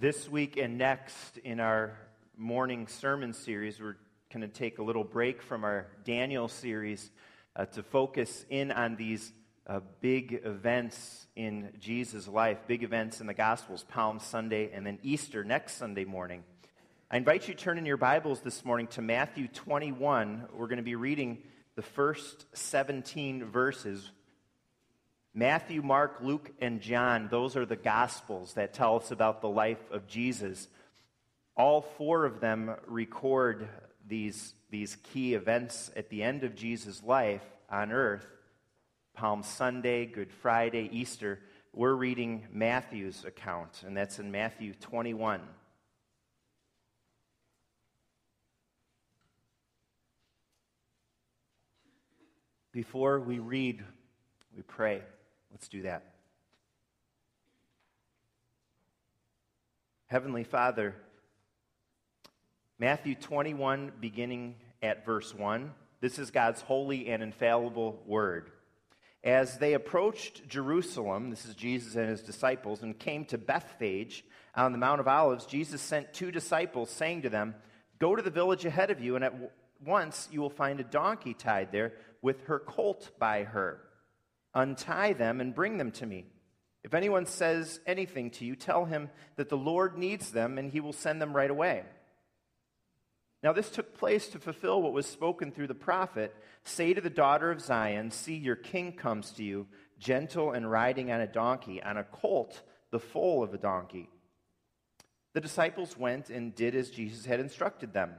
This week and next in our morning sermon series, we're going to take a little break from our Daniel series uh, to focus in on these uh, big events in Jesus' life, big events in the Gospels, Palm Sunday and then Easter next Sunday morning. I invite you to turn in your Bibles this morning to Matthew 21. We're going to be reading the first 17 verses Matthew, Mark, Luke, and John, those are the Gospels that tell us about the life of Jesus. All four of them record these, these key events at the end of Jesus' life on earth Palm Sunday, Good Friday, Easter. We're reading Matthew's account, and that's in Matthew 21. Before we read, we pray. Let's do that. Heavenly Father, Matthew 21, beginning at verse 1. This is God's holy and infallible word. As they approached Jerusalem, this is Jesus and his disciples, and came to Bethphage on the Mount of Olives, Jesus sent two disciples, saying to them, Go to the village ahead of you, and at once you will find a donkey tied there with her colt by her Untie them and bring them to me. If anyone says anything to you, tell him that the Lord needs them and he will send them right away. Now, this took place to fulfill what was spoken through the prophet Say to the daughter of Zion, See, your king comes to you, gentle and riding on a donkey, on a colt, the foal of a donkey. The disciples went and did as Jesus had instructed them.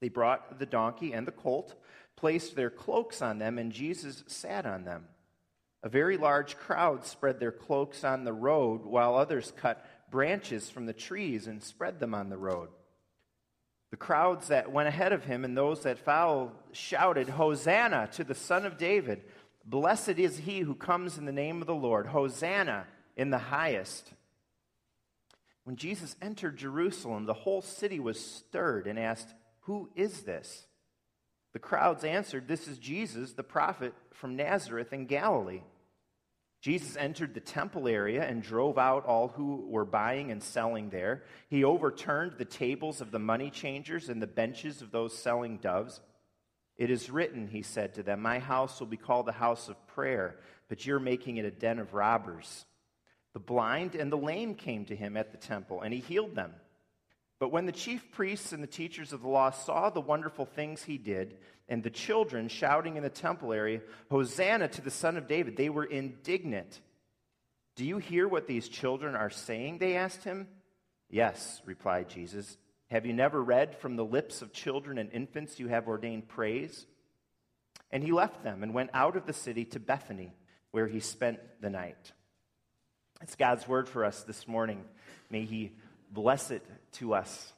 They brought the donkey and the colt, placed their cloaks on them, and Jesus sat on them. A very large crowd spread their cloaks on the road, while others cut branches from the trees and spread them on the road. The crowds that went ahead of him and those that followed shouted, Hosanna to the Son of David! Blessed is he who comes in the name of the Lord! Hosanna in the highest! When Jesus entered Jerusalem, the whole city was stirred and asked, Who is this? The crowds answered, This is Jesus, the prophet from Nazareth in Galilee. Jesus entered the temple area and drove out all who were buying and selling there. He overturned the tables of the money changers and the benches of those selling doves. It is written, he said to them, My house will be called a house of prayer, but you're making it a den of robbers. The blind and the lame came to him at the temple, and he healed them. But when the chief priests and the teachers of the law saw the wonderful things he did, and the children shouting in the temple area, Hosanna to the Son of David, they were indignant. Do you hear what these children are saying? They asked him. Yes, replied Jesus. Have you never read from the lips of children and infants you have ordained praise? And he left them and went out of the city to Bethany, where he spent the night. It's God's word for us this morning. May he bless it to us.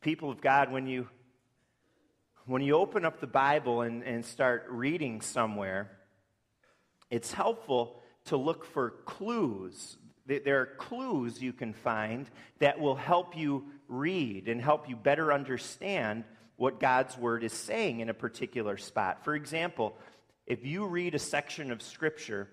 People of God, when you when you open up the Bible and, and start reading somewhere, it's helpful to look for clues. There are clues you can find that will help you read and help you better understand what God's Word is saying in a particular spot. For example, if you read a section of Scripture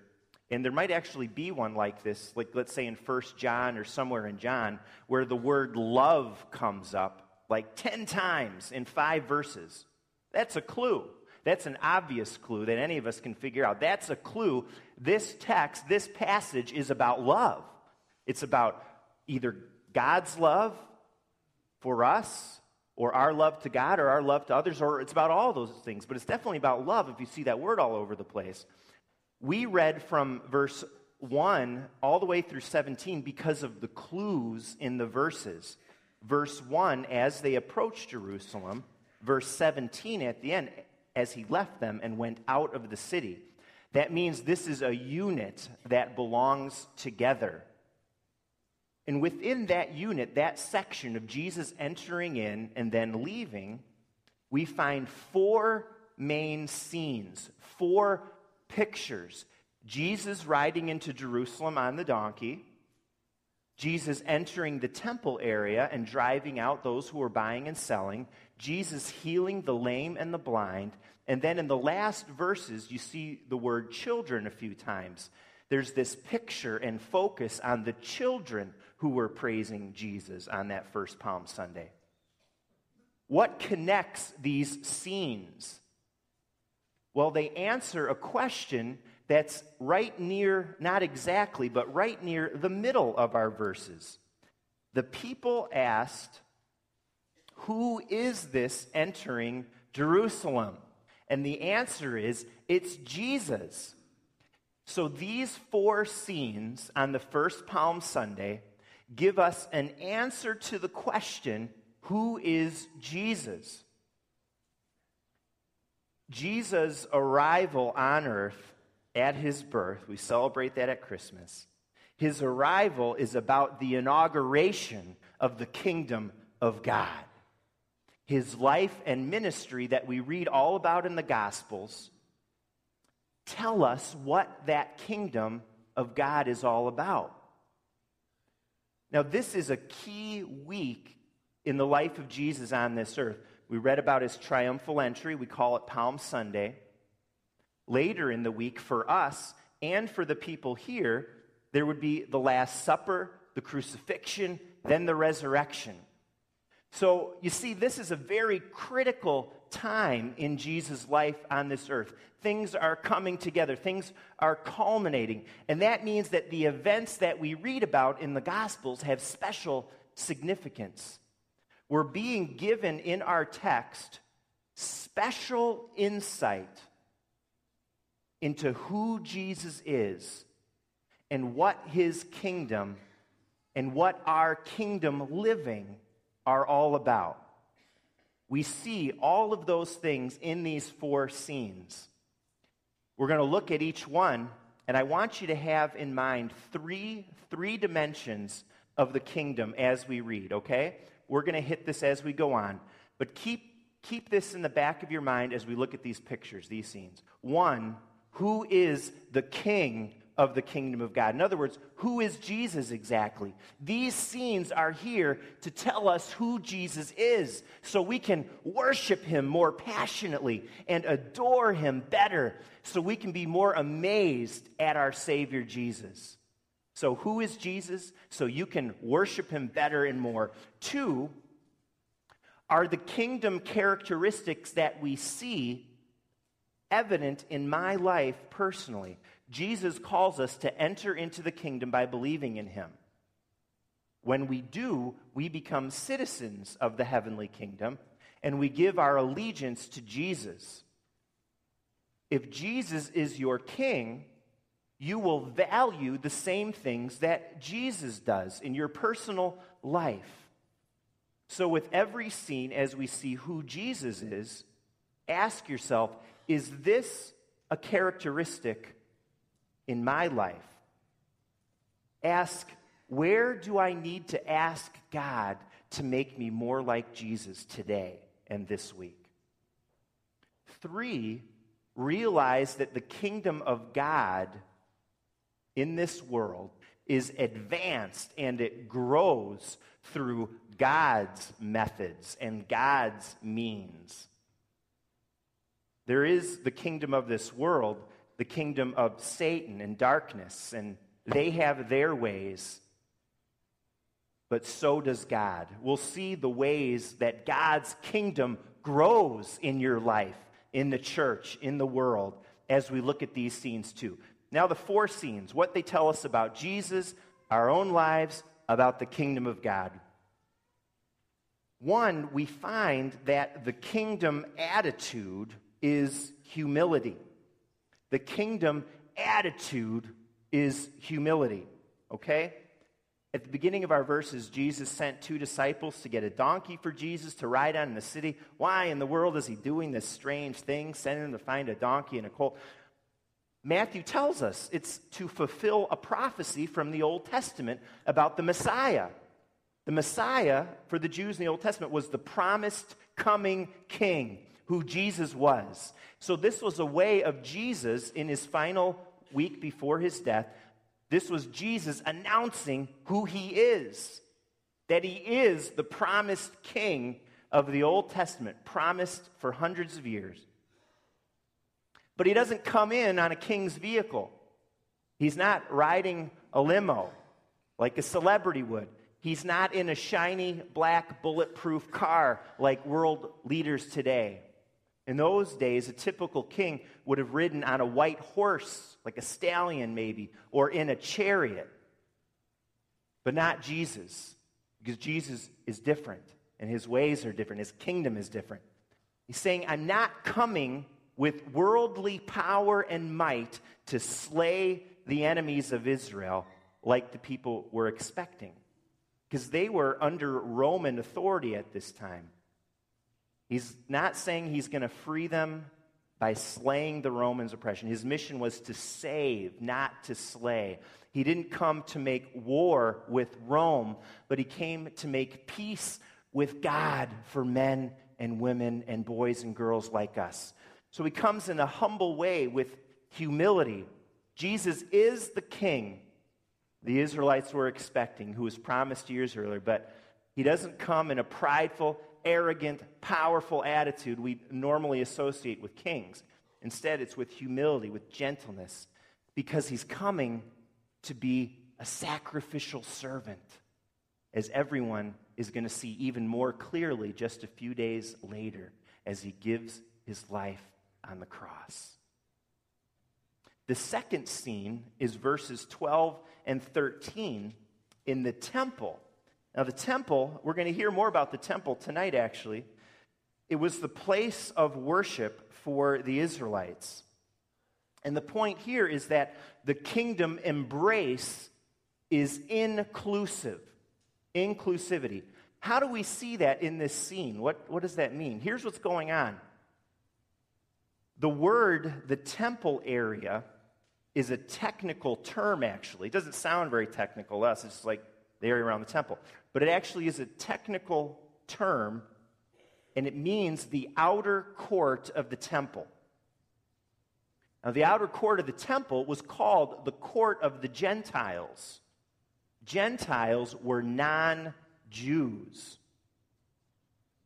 and there might actually be one like this, like let's say in First John or somewhere in John, where the word love comes up like 10 times in five verses. That's a clue. That's an obvious clue that any of us can figure out. That's a clue. This text, this passage is about love. It's about either God's love for us, or our love to God, or our love to others, or it's about all those things. But it's definitely about love if you see that word all over the place. We read from verse 1 all the way through 17 because of the clues in the verses. Verse 1, as they approached Jerusalem. Verse 17 at the end, as he left them and went out of the city. That means this is a unit that belongs together. And within that unit, that section of Jesus entering in and then leaving, we find four main scenes, four pictures Jesus riding into Jerusalem on the donkey, Jesus entering the temple area and driving out those who were buying and selling, Jesus healing the lame and the blind, and then in the last verses, you see the word children a few times. there's this picture and focus on the children who were praising Jesus on that first Palm Sunday. What connects these scenes? Well, they answer a question that's right near, not exactly, but right near the middle of our verses. The people asked, Who is this entering Jerusalem? And the answer is, It's Jesus. So these four scenes on the first Palm Sunday give us an answer to the question who is Jesus? Jesus' arrival on earth at his birth, we celebrate that at Christmas. His arrival is about the inauguration of the kingdom of God. His life and ministry that we read all about in the Gospels tell us what that kingdom of God is all about. Now, this is a key week in the life of Jesus on this earth. We read about his triumphal entry. We call it Palm Sunday. Later in the week, for us and for the people here, there would be the Last Supper, the crucifixion, then the resurrection. So, you see, this is a very critical time in Jesus' life on this earth. Things are coming together, things are culminating. And that means that the events that we read about in the Gospels have special significance. We're being given in our text special insight into who Jesus is and what his kingdom and what our kingdom living are all about. We see all of those things in these four scenes. We're going to look at each one, and I want you to have in mind three, three dimensions of the kingdom as we read, okay? We're going to hit this as we go on, but keep, keep this in the back of your mind as we look at these pictures, these scenes. One, who is the king of the kingdom of God? In other words, who is Jesus exactly? These scenes are here to tell us who Jesus is so we can worship him more passionately and adore him better so we can be more amazed at our Savior Jesus. So, who is Jesus? So you can worship him better and more. Two, are the kingdom characteristics that we see evident in my life personally. Jesus calls us to enter into the kingdom by believing in him. When we do, we become citizens of the heavenly kingdom and we give our allegiance to Jesus. If Jesus is your king, you will value the same things that Jesus does in your personal life. So, with every scene, as we see who Jesus is, ask yourself is this a characteristic in my life? Ask, where do I need to ask God to make me more like Jesus today and this week? Three, realize that the kingdom of God in this world is advanced and it grows through God's methods and God's means. There is the kingdom of this world, the kingdom of Satan and darkness, and they have their ways. But so does God. We'll see the ways that God's kingdom grows in your life, in the church, in the world, as we look at these scenes too. Now, the four scenes, what they tell us about Jesus, our own lives, about the kingdom of God. One, we find that the kingdom attitude is humility. The kingdom attitude is humility. Okay? At the beginning of our verses, Jesus sent two disciples to get a donkey for Jesus to ride on in the city. Why in the world is he doing this strange thing, sending them to find a donkey and a colt? Matthew tells us it's to fulfill a prophecy from the Old Testament about the Messiah. The Messiah for the Jews in the Old Testament was the promised coming king who Jesus was. So, this was a way of Jesus in his final week before his death. This was Jesus announcing who he is, that he is the promised king of the Old Testament, promised for hundreds of years. But he doesn't come in on a king's vehicle. He's not riding a limo like a celebrity would. He's not in a shiny black bulletproof car like world leaders today. In those days, a typical king would have ridden on a white horse, like a stallion maybe, or in a chariot. But not Jesus, because Jesus is different, and his ways are different, his kingdom is different. He's saying, I'm not coming with worldly power and might to slay the enemies of Israel like the people were expecting, because they were under Roman authority at this time. He's not saying he's going to free them by slaying the Romans' oppression. His mission was to save, not to slay. He didn't come to make war with Rome, but he came to make peace with God for men and women and boys and girls like us. So he comes in a humble way with humility. Jesus is the king the Israelites were expecting, who was promised years earlier, but he doesn't come in a prideful, arrogant, powerful attitude we normally associate with kings. Instead, it's with humility, with gentleness, because he's coming to be a sacrificial servant, as everyone is going to see even more clearly just a few days later as he gives his life on the cross. The second scene is verses 12 and 13 in the temple now, the temple, we're going to hear more about the temple tonight, actually. It was the place of worship for the Israelites. And the point here is that the kingdom embrace is inclusive. Inclusivity. How do we see that in this scene? What, what does that mean? Here's what's going on the word, the temple area, is a technical term, actually. It doesn't sound very technical to us. It's like the area around the temple but it actually is a technical term, and it means the outer court of the temple. Now, the outer court of the temple was called the court of the Gentiles. Gentiles were non Jews.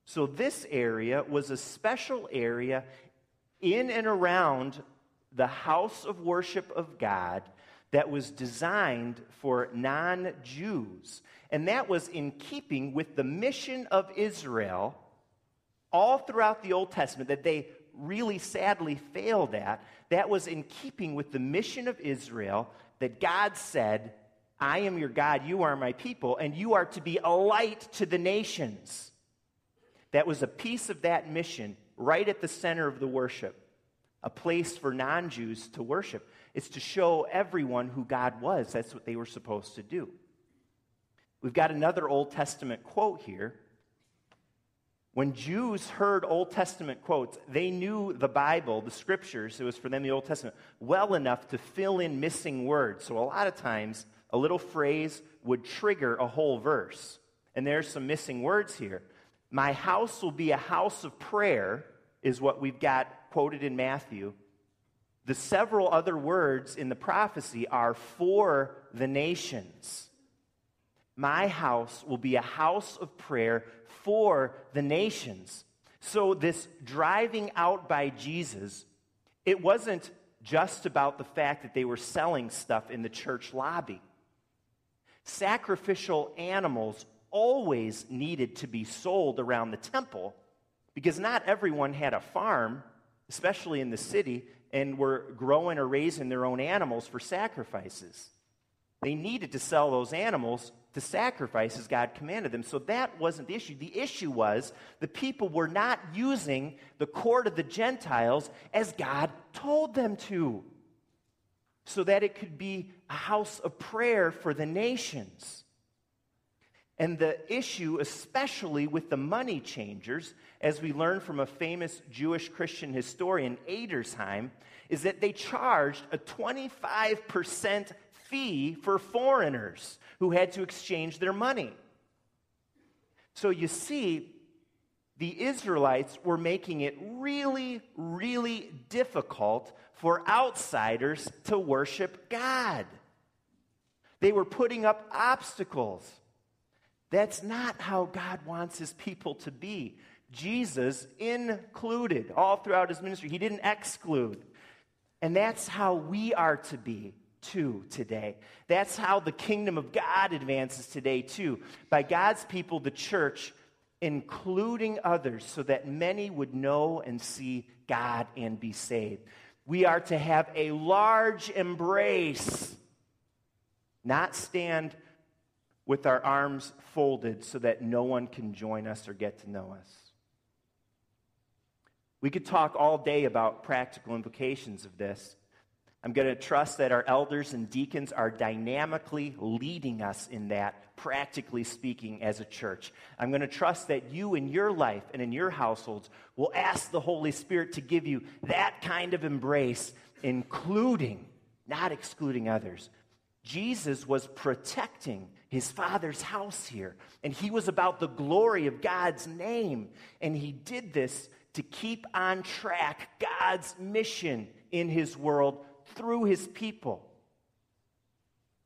So, this area was a special area in and around the house of worship of God that was designed for non Jews. And that was in keeping with the mission of Israel all throughout the Old Testament that they really sadly failed at. That was in keeping with the mission of Israel that God said, I am your God, you are my people, and you are to be a light to the nations. That was a piece of that mission right at the center of the worship, a place for non Jews to worship. It's to show everyone who God was. That's what they were supposed to do. We've got another Old Testament quote here. When Jews heard Old Testament quotes, they knew the Bible, the scriptures, it was for them the Old Testament, well enough to fill in missing words. So a lot of times, a little phrase would trigger a whole verse. And there's some missing words here. My house will be a house of prayer, is what we've got quoted in Matthew. The several other words in the prophecy are for the nations. My house will be a house of prayer for the nations. So, this driving out by Jesus, it wasn't just about the fact that they were selling stuff in the church lobby. Sacrificial animals always needed to be sold around the temple because not everyone had a farm, especially in the city, and were growing or raising their own animals for sacrifices. They needed to sell those animals to sacrifice as God commanded them. So that wasn't the issue. The issue was the people were not using the court of the Gentiles as God told them to, so that it could be a house of prayer for the nations. And the issue, especially with the money changers, as we learn from a famous Jewish Christian historian, Edersheim, is that they charged a 25% fee for foreigners who had to exchange their money. So you see, the Israelites were making it really, really difficult for outsiders to worship God. They were putting up obstacles. That's not how God wants his people to be. Jesus included all throughout his ministry, he didn't exclude. And that's how we are to be too today. That's how the kingdom of God advances today, too. By God's people, the church, including others, so that many would know and see God and be saved. We are to have a large embrace, not stand with our arms folded so that no one can join us or get to know us. We could talk all day about practical implications of this. I'm going to trust that our elders and deacons are dynamically leading us in that, practically speaking, as a church. I'm going to trust that you in your life and in your households will ask the Holy Spirit to give you that kind of embrace, including, not excluding others. Jesus was protecting his father's house here, and he was about the glory of God's name. And he did this to keep on track God's mission in his world through his people.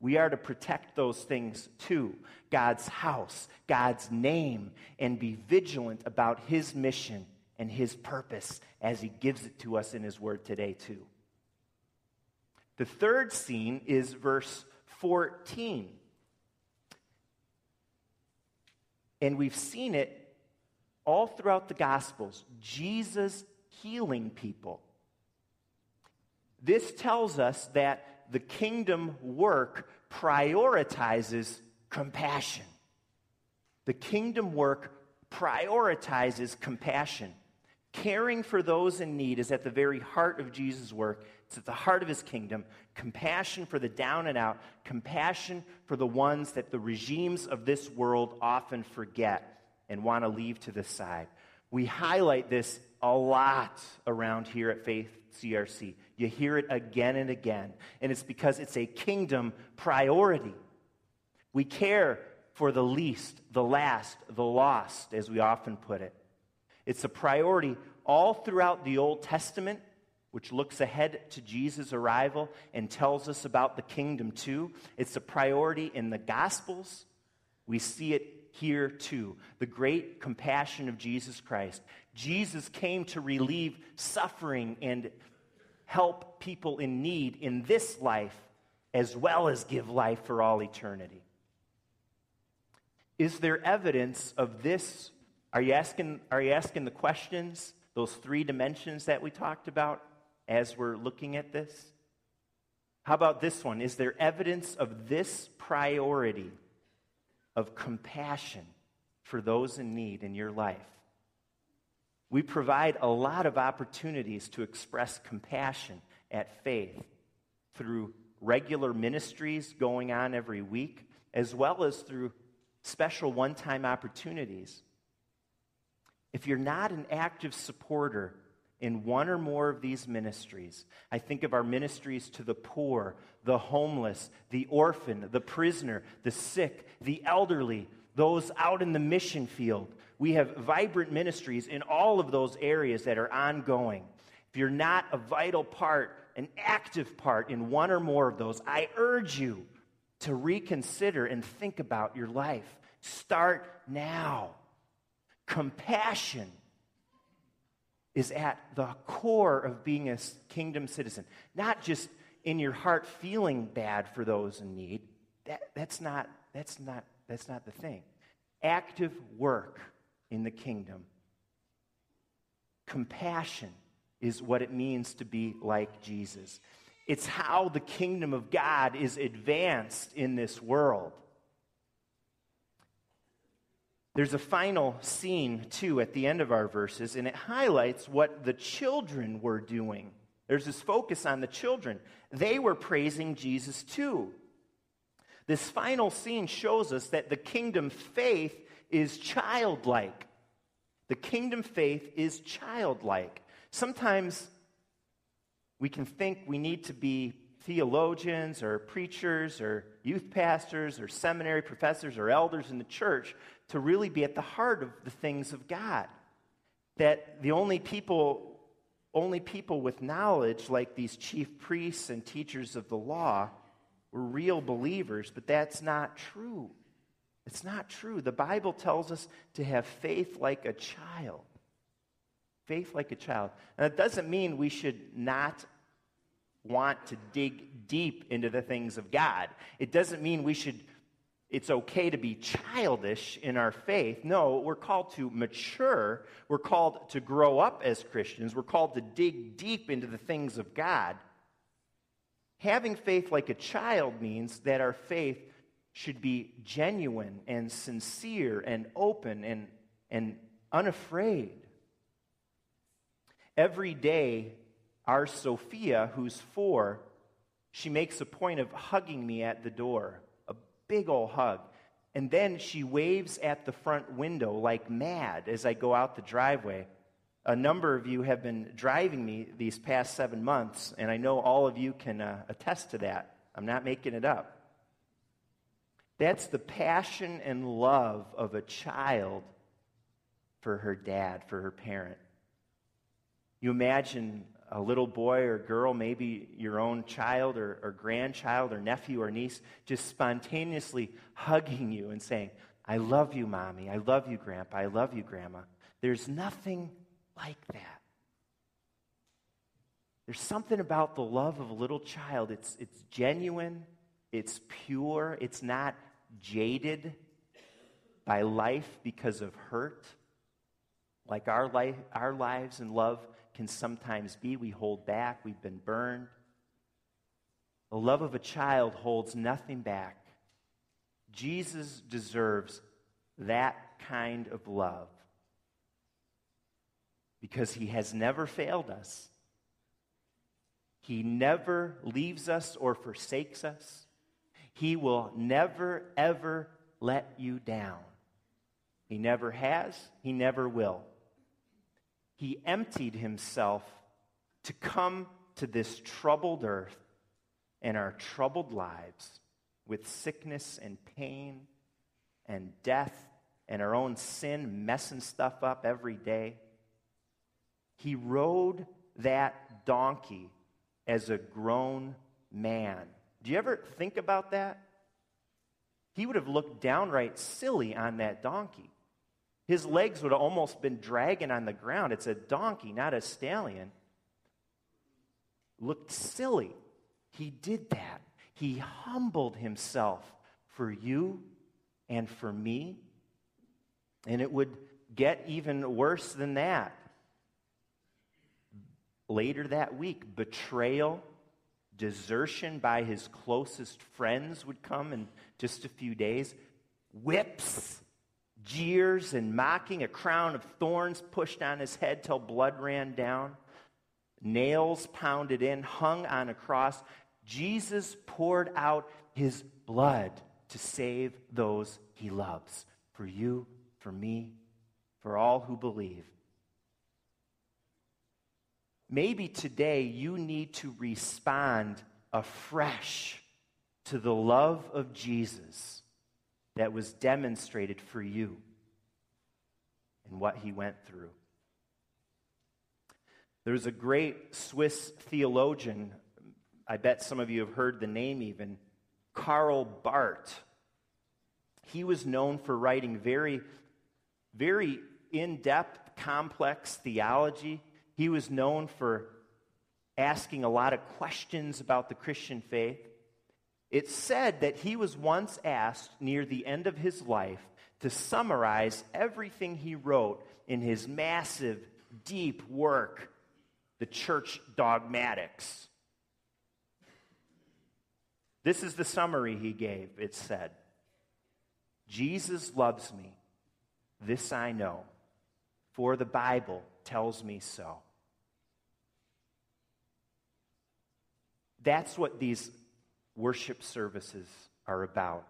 We are to protect those things too God's house, God's name, and be vigilant about his mission and his purpose as he gives it to us in his word today, too. The third scene is verse 14. And we've seen it all throughout the Gospels Jesus healing people. This tells us that the kingdom work prioritizes compassion. The kingdom work prioritizes compassion. Caring for those in need is at the very heart of Jesus' work. It's at the heart of his kingdom. Compassion for the down and out, compassion for the ones that the regimes of this world often forget and want to leave to the side. We highlight this a lot around here at Faith CRC. You hear it again and again, and it's because it's a kingdom priority. We care for the least, the last, the lost, as we often put it. It's a priority all throughout the Old Testament, which looks ahead to Jesus' arrival and tells us about the kingdom too. It's a priority in the Gospels. We see it here too the great compassion of Jesus Christ. Jesus came to relieve suffering and help people in need in this life as well as give life for all eternity. Is there evidence of this? Are you asking, are you asking the questions, those three dimensions that we talked about as we're looking at this? How about this one? Is there evidence of this priority of compassion for those in need in your life? We provide a lot of opportunities to express compassion at faith through regular ministries going on every week, as well as through special one time opportunities. If you're not an active supporter in one or more of these ministries, I think of our ministries to the poor, the homeless, the orphan, the prisoner, the sick, the elderly, those out in the mission field. We have vibrant ministries in all of those areas that are ongoing. If you're not a vital part, an active part in one or more of those, I urge you to reconsider and think about your life. Start now. Compassion is at the core of being a kingdom citizen, not just in your heart feeling bad for those in need. That, that's, not, that's, not, that's not the thing. Active work in the kingdom. Compassion is what it means to be like Jesus. It's how the kingdom of God is advanced in this world. There's a final scene, too, at the end of our verses, and it highlights what the children were doing. There's this focus on the children. They were praising Jesus, too. This final scene shows us that the kingdom faith is childlike. The kingdom faith is childlike. Sometimes we can think we need to be theologians or preachers or youth pastors or seminary professors or elders in the church to really be at the heart of the things of God. That the only people, only people with knowledge, like these chief priests and teachers of the law, were real believers, but that's not true. It's not true. The Bible tells us to have faith like a child. Faith like a child. And it doesn't mean we should not want to dig deep into the things of God. It doesn't mean we should, it's okay to be childish in our faith. No, we're called to mature. We're called to grow up as Christians. We're called to dig deep into the things of God. Having faith like a child means that our faith should be genuine and sincere and open and, and unafraid. Every day, our Sophia, who's four, she makes a point of hugging me at the door, big old hug. And then she waves at the front window like mad as I go out the driveway. A number of you have been driving me these past seven months, and I know all of you can uh, attest to that. I'm not making it up. That's the passion and love of a child for her dad, for her parent. You imagine a little boy or girl, maybe your own child or, or, grandchild or nephew or niece, just spontaneously hugging you and saying, I love you, mommy. I love you, grandpa. I love you, grandma. There's nothing like that. There's something about the love of a little child. It's, it's genuine, it's pure, it's not jaded by life because of hurt. Like our, life, our lives and love can sometimes be. We hold back, we've been burned. The love of a child holds nothing back. Jesus deserves that kind of love because he has never failed us. He never leaves us or forsakes us. He will never, ever let you down. He never has, he never will he emptied himself to come to this troubled earth and our troubled lives with sickness and pain and death and our own sin messing stuff up every day. He rode that donkey as a grown man. Do you ever think about that? He would have looked downright silly on that donkey. His legs would have almost been dragging on the ground. It's a donkey, not a stallion. Looked silly. He did that. He humbled himself for you and for me. And it would get even worse than that. Later that week, betrayal, desertion by his closest friends would come in just a few days, whips jeers and mocking, a crown of thorns pushed on his head till blood ran down, nails pounded in, hung on a cross. Jesus poured out his blood to save those he loves for you, for me, for all who believe. Maybe today you need to respond afresh to the love of Jesus that was demonstrated for you and what he went through. There's a great Swiss theologian, I bet some of you have heard the name even, Karl Barth. He was known for writing very, very in depth, complex theology. He was known for asking a lot of questions about the Christian faith. It's said that he was once asked near the end of his life to summarize everything he wrote in his massive, deep work, The Church Dogmatics. This is the summary he gave. It said, Jesus loves me. This I know, for the Bible tells me so. That's what these worship services are about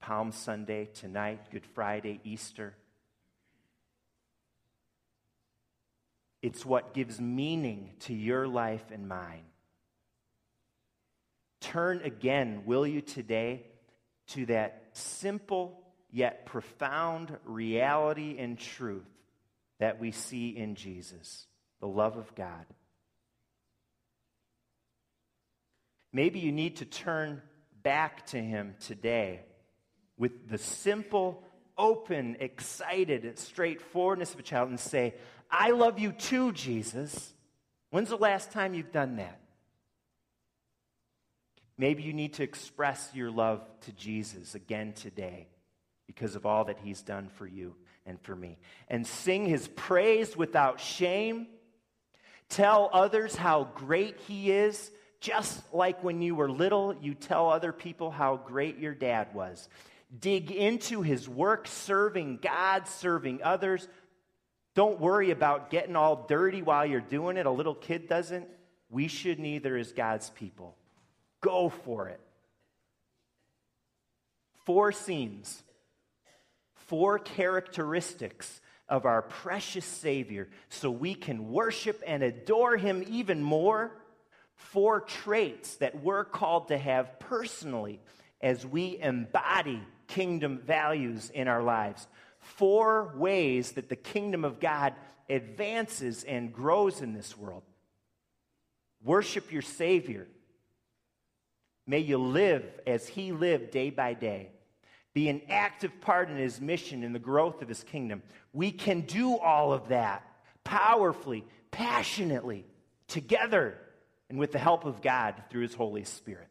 Palm Sunday, tonight, Good Friday, Easter. It's what gives meaning to your life and mine. Turn again, will you, today, to that simple yet profound reality and truth that we see in Jesus the love of God. Maybe you need to turn back to Him today with the simple, open, excited straightforwardness of a child and say, I love you too, Jesus. When's the last time you've done that? Maybe you need to express your love to Jesus again today because of all that he's done for you and for me. And sing his praise without shame. Tell others how great he is, just like when you were little, you tell other people how great your dad was. Dig into his work, serving God, serving others. Don't worry about getting all dirty while you're doing it. A little kid doesn't. We should neither as God's people. Go for it. Four scenes, four characteristics of our precious Savior so we can worship and adore Him even more. Four traits that we're called to have personally as we embody kingdom values in our lives. Four ways that the kingdom of God advances and grows in this world. Worship your Savior May you live as he lived day by day. Be an active part in his mission and the growth of his kingdom. We can do all of that powerfully, passionately, together, and with the help of God through his Holy Spirit.